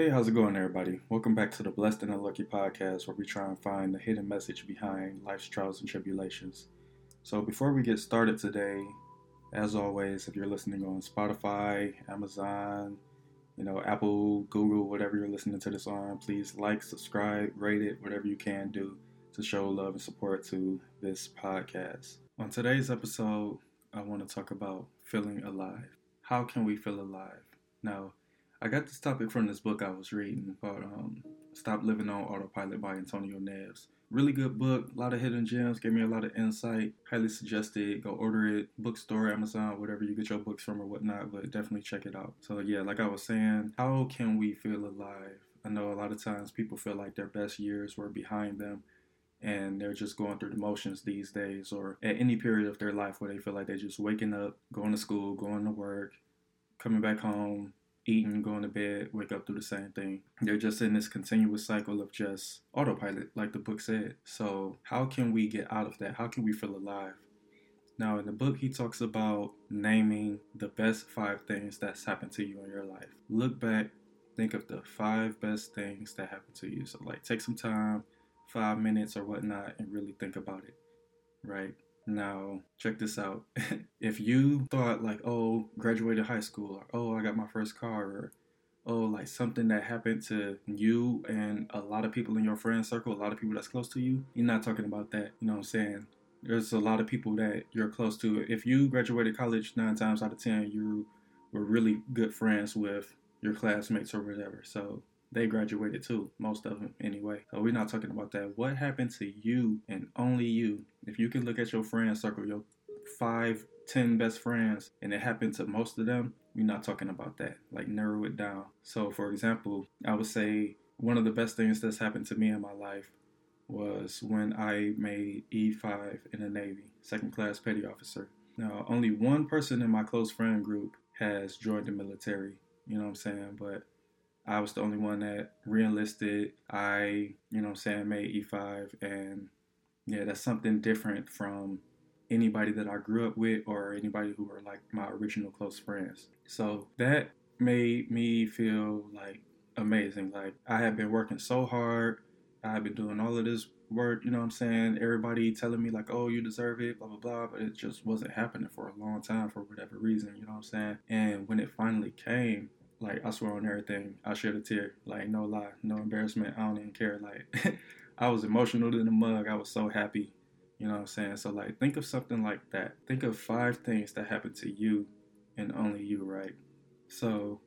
Hey, how's it going, everybody? Welcome back to the Blessed and Unlucky podcast, where we try and find the hidden message behind life's trials and tribulations. So, before we get started today, as always, if you're listening on Spotify, Amazon, you know, Apple, Google, whatever you're listening to this on, please like, subscribe, rate it, whatever you can do to show love and support to this podcast. On today's episode, I want to talk about feeling alive. How can we feel alive? Now, I got this topic from this book I was reading called um, Stop Living on Autopilot by Antonio Neves. Really good book, a lot of hidden gems, gave me a lot of insight. Highly suggested. Go order it, bookstore, Amazon, whatever you get your books from or whatnot, but definitely check it out. So, yeah, like I was saying, how can we feel alive? I know a lot of times people feel like their best years were behind them and they're just going through the motions these days or at any period of their life where they feel like they're just waking up, going to school, going to work, coming back home, eating, going to bed, wake up, do the same thing. They're just in this continuous cycle of just autopilot, like the book said. So, how can we get out of that? How can we feel alive? Now, in the book, he talks about naming the best five things that's happened to you in your life. Look back, think of the five best things that happened to you. So, like, take some time, five minutes or whatnot, and really think about it, right? Now, check this out. if you thought like, oh, graduated high school, or oh, I got my first car, or oh, like something that happened to you and a lot of people in your friend circle, a lot of people that's close to you, you're not talking about that. You know what I'm saying? There's a lot of people that you're close to. If you graduated college nine times out of ten, you were really good friends with your classmates or whatever. So they graduated too, most of them anyway. So we're not talking about that. What happened to you and only you? If you can look at your friend circle, your five, ten best friends, and it happened to most of them, we're not talking about that. Like narrow it down. So for example, I would say one of the best things that's happened to me in my life was when I made E5 in the Navy, second class petty officer. Now, only one person in my close friend group has joined the military, you know what I'm saying? But I was the only one that re-enlisted. I, you know I'm saying, made E5 and yeah, that's something different from anybody that I grew up with or anybody who were like my original close friends. So that made me feel like amazing. Like I had been working so hard. I had been doing all of this work, you know what I'm saying? Everybody telling me like, oh, you deserve it, blah, blah, blah. But it just wasn't happening for a long time for whatever reason, you know what I'm saying? And when it finally came, like I swear on everything, I shed a tear. Like no lie, no embarrassment. I don't even care. Like I was emotional in the mug. I was so happy. You know what I'm saying? So like think of something like that. Think of five things that happened to you and only you, right? So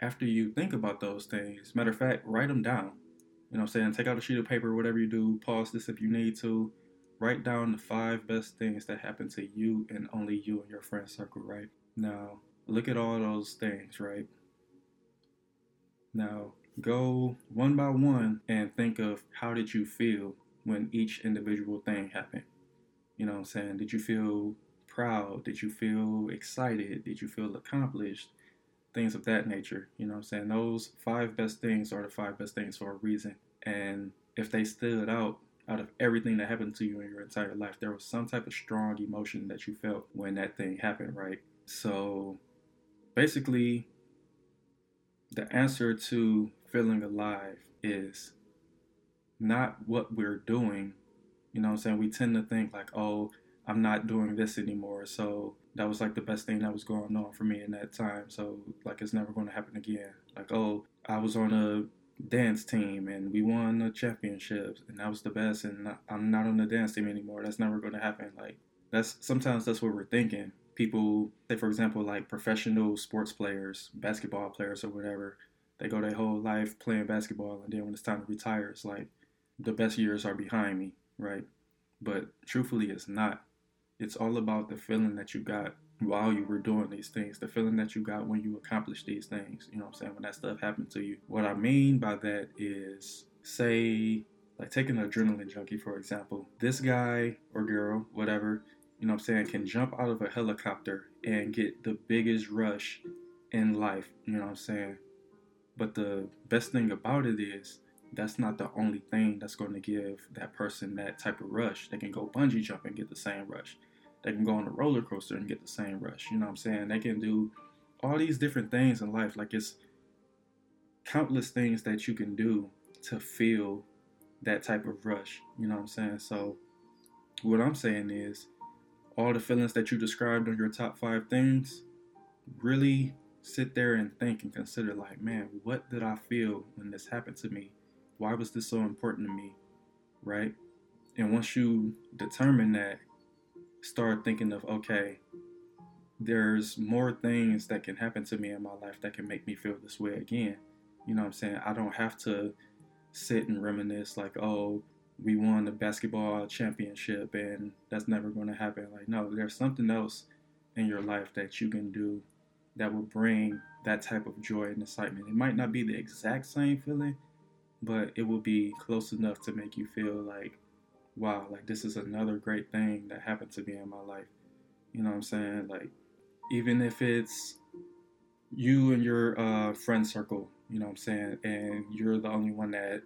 after you think about those things, matter of fact, write them down. You know what I'm saying? Take out a sheet of paper, whatever you do, pause this if you need to. Write down the five best things that happened to you and only you and your friend circle, right? Now, look at all those things, right? Now, go one by one and think of how did you feel when each individual thing happened. You know what I'm saying? Did you feel proud? Did you feel excited? Did you feel accomplished? Things of that nature. You know what I'm saying? Those five best things are the five best things for a reason. And if they stood out out of everything that happened to you in your entire life, there was some type of strong emotion that you felt when that thing happened, right? So basically, the answer to feeling alive is not what we're doing. You know I'm saying? We tend to think like, oh, I'm not doing this anymore. So that was like the best thing that was going on for me in that time. So like it's never going to happen again. Like, oh, I was on a dance team and we won the championships and that was the best and I'm not on the dance team anymore. That's never going to happen. Like that's sometimes that's what we're thinking people, say for example, like professional sports players, basketball players or whatever, they go their whole life playing basketball, and then when it's time to retire, it's like the best years are behind me, right? But truthfully, it's not. It's all about the feeling that you got while you were doing these things, the feeling that you got when you accomplished these things. You know what I'm saying? When that stuff happened to you. What I mean by that is, say, like taking an adrenaline junkie, for example. This guy or girl, whatever, you know what I'm saying, can jump out of a helicopter and get the biggest rush in life, you know what I'm saying? But the best thing about it is that's not the only thing that's going to give that person that type of rush. They can go bungee jump and get the same rush. They can go on a roller coaster and get the same rush. You know what I'm saying? They can do all these different things in life. Like it's countless things that you can do to feel that type of rush. You know what I'm saying? So, what I'm saying is, all the feelings that you described on your top five things, really sit there and think and consider, like, man, what did I feel when this happened to me? Why was this so important to me? Right? And once you determine that, start thinking of, okay, there's more things that can happen to me in my life that can make me feel this way again. You know what I'm saying? I don't have to sit and reminisce like, oh, we won the basketball championship and that's never going to happen. Like, no, there's something else in your life that you can do that will bring that type of joy and excitement. It might not be the exact same feeling, but it will be close enough to make you feel like, wow, like this is another great thing that happened to me in my life. You know what I'm saying? Like, even if it's you and your uh, friend circle you know what I'm saying? And you're the only one that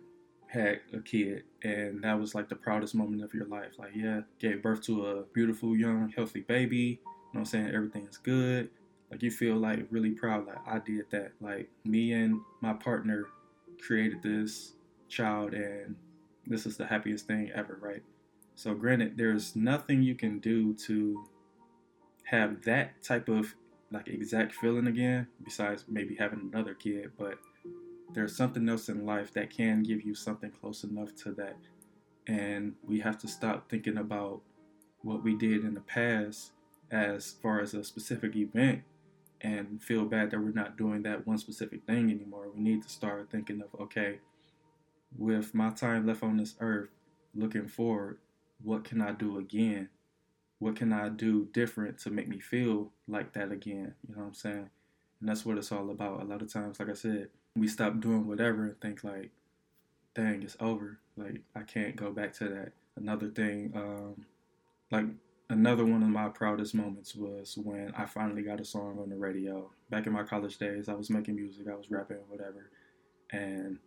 had a kid and that was like the proudest moment of your life. Like, yeah, gave birth to a beautiful, young, healthy baby. You know what I'm saying? Everything's good. Like you feel like really proud, like I did that. Like me and my partner created this child and this is the happiest thing ever, right? So granted, there's nothing you can do to have that type of like exact feeling again, besides maybe having another kid, but there's something else in life that can give you something close enough to that. And we have to stop thinking about what we did in the past as far as a specific event and feel bad that we're not doing that one specific thing anymore. We need to start thinking of, okay, with my time left on this earth, looking forward, what can I do again? What can I do different to make me feel like that again? You know what I'm saying? And that's what it's all about. A lot of times, like I said, we stop doing whatever and think like, dang, it's over. Like I can't go back to that. Another thing, um, like another one of my proudest moments was when I finally got a song on the radio. Back in my college days, I was making music, I was rapping, whatever, and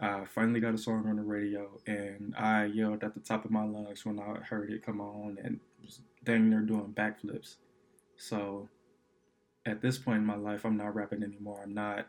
I finally got a song on the radio, and I yelled at the top of my lungs when I heard it come on, and was dang near doing backflips. So, at this point in my life, I'm not rapping anymore. I'm not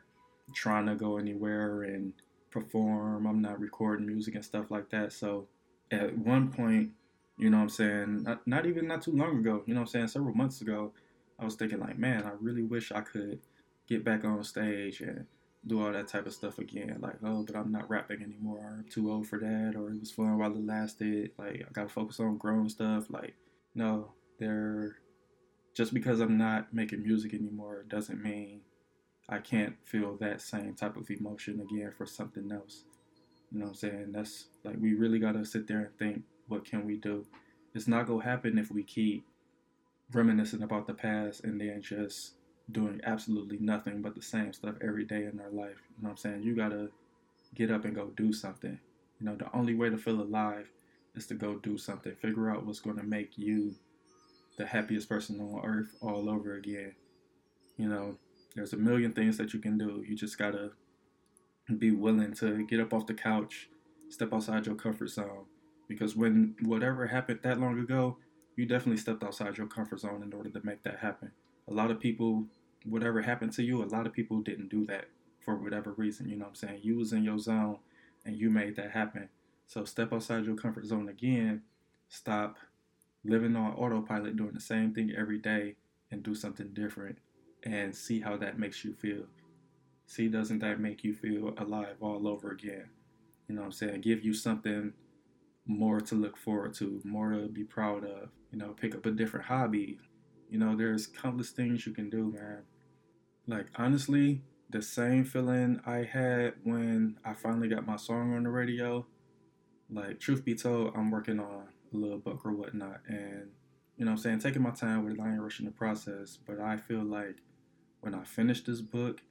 trying to go anywhere and perform. I'm not recording music and stuff like that. So at one point, you know what I'm saying, not, not even not too long ago, you know what I'm saying, several months ago, I was thinking like, man, I really wish I could get back on stage and do all that type of stuff again. Like, oh, but I'm not rapping anymore. I'm too old for that, or it was fun while it lasted. Like, I gotta focus on growing stuff. Like, no, they're just because I'm not making music anymore doesn't mean I can't feel that same type of emotion again for something else. You know what I'm saying? That's like we really gotta sit there and think, what can we do? It's not gonna happen if we keep reminiscing about the past and then just doing absolutely nothing but the same stuff every day in our life. You know what I'm saying? You gotta get up and go do something. You know, the only way to feel alive is to go do something. Figure out what's gonna make you the happiest person on earth all over again. You know, there's a million things that you can do. You just gotta be willing to get up off the couch, step outside your comfort zone. Because when whatever happened that long ago, you definitely stepped outside your comfort zone in order to make that happen. A lot of people, whatever happened to you, a lot of people didn't do that for whatever reason. You know what I'm saying? You was in your zone and you made that happen. So step outside your comfort zone again. Stop living on autopilot, doing the same thing every day, and do something different and see how that makes you feel. See, doesn't that make you feel alive all over again? You know what I'm saying? Give you something more to look forward to, more to be proud of. You know, pick up a different hobby. You know, there's countless things you can do, man. Like, honestly, the same feeling I had when I finally got my song on the radio. Like, truth be told, I'm working on a little book or whatnot. And, you know I'm saying, taking my time with it, I ain't rushing the process. But I feel like when I finish this book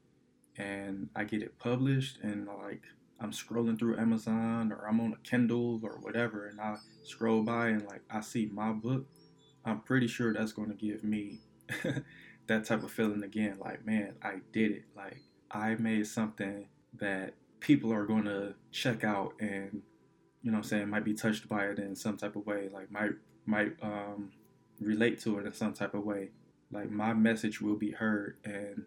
and I get it published and like I'm scrolling through Amazon or I'm on a Kindle or whatever and I scroll by and like I see my book, I'm pretty sure that's going to give me that type of feeling again. Like, man, I did it. Like, I made something that people are going to check out and, you know I'm saying, might be touched by it in some type of way. Like, might, might um, relate to it in some type of way like my message will be heard and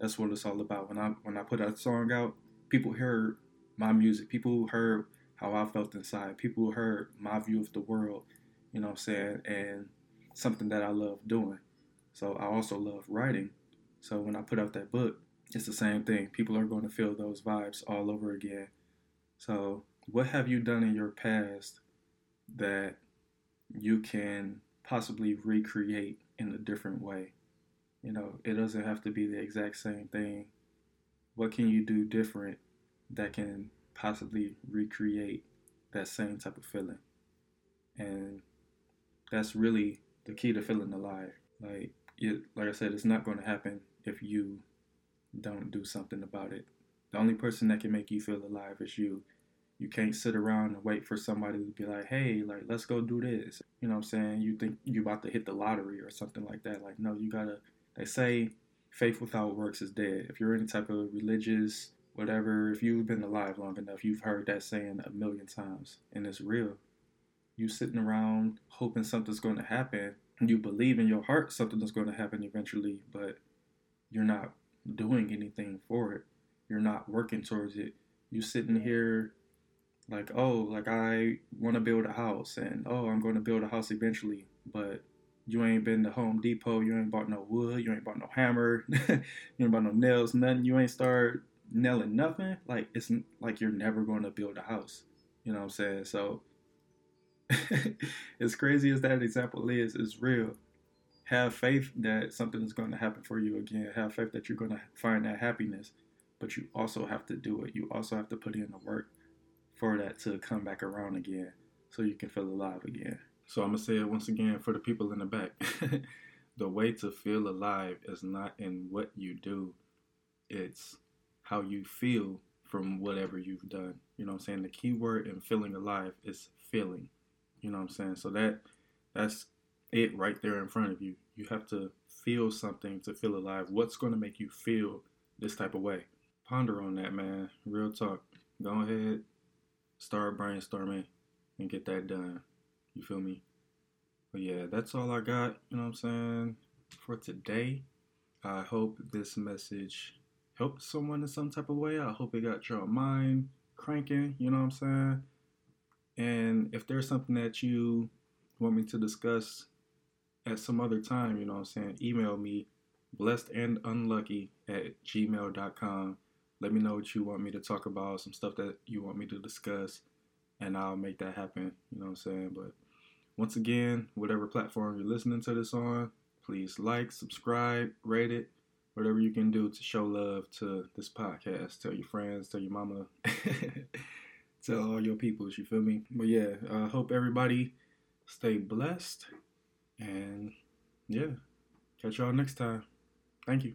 that's what it's all about when i when i put that song out people heard my music, people heard how I felt inside, people heard my view of the world, you know what I'm saying, and something that I love doing. So I also love writing. So when I put out that book, it's the same thing. People are going to feel those vibes all over again. So, what have you done in your past that you can possibly recreate in a different way? You know, it doesn't have to be the exact same thing. What can you do different that can possibly recreate that same type of feeling? And that's really the key to feeling alive. Like it, like I said, it's not going to happen if you don't do something about it. The only person that can make you feel alive is you. You can't sit around and wait for somebody to be like, hey, like, let's go do this. You know what I'm saying? You think you about to hit the lottery or something like that. Like, no, you gotta, they say faith without works is dead. If you're any type of religious, whatever, if you've been alive long enough, you've heard that saying a million times, and it's real. You sitting around hoping something's going to happen. You believe in your heart something is going to happen eventually, but you're not doing anything for it. You're not working towards it. You sitting here like, oh, like I want to build a house, and oh, I'm going to build a house eventually, but you ain't been to Home Depot, you ain't bought no wood, you ain't bought no hammer, you ain't bought no nails, nothing. You ain't start nailing nothing. Like it's like you're never going to build a house. You know what I'm saying? So as crazy as that example is, it's real. Have faith that something is going to happen for you again. Have faith that you're going to find that happiness, but you also have to do it. You also have to put in the work for that to come back around again so you can feel alive again. So I'm gonna say it once again for the people in the back. the way to feel alive is not in what you do, it's how you feel from whatever you've done. You know what I'm saying? The key word in feeling alive is feeling. You know what I'm saying? So that that's it right there in front of you. You have to feel something to feel alive. What's going to make you feel this type of way? Ponder on that, man. Real talk. Go ahead, start brainstorming, and get that done. You feel me? But yeah, that's all I got, you know what I'm saying, for today. I hope this message helped someone in some type of way. I hope it got your mind cranking, you know what I'm saying? And if there's something that you want me to discuss at some other time, you know what I'm saying, email me blessed and unlucky at gmail.com. Let me know what you want me to talk about, some stuff that you want me to discuss, and I'll make that happen. You know what I'm saying? But once again, whatever platform you're listening to this on, please like, subscribe, rate it, whatever you can do to show love to this podcast. Tell your friends, tell your mama, tell all your peoples, you feel me? But yeah, I uh, hope everybody stay blessed. And yeah, catch y'all next time. Thank you.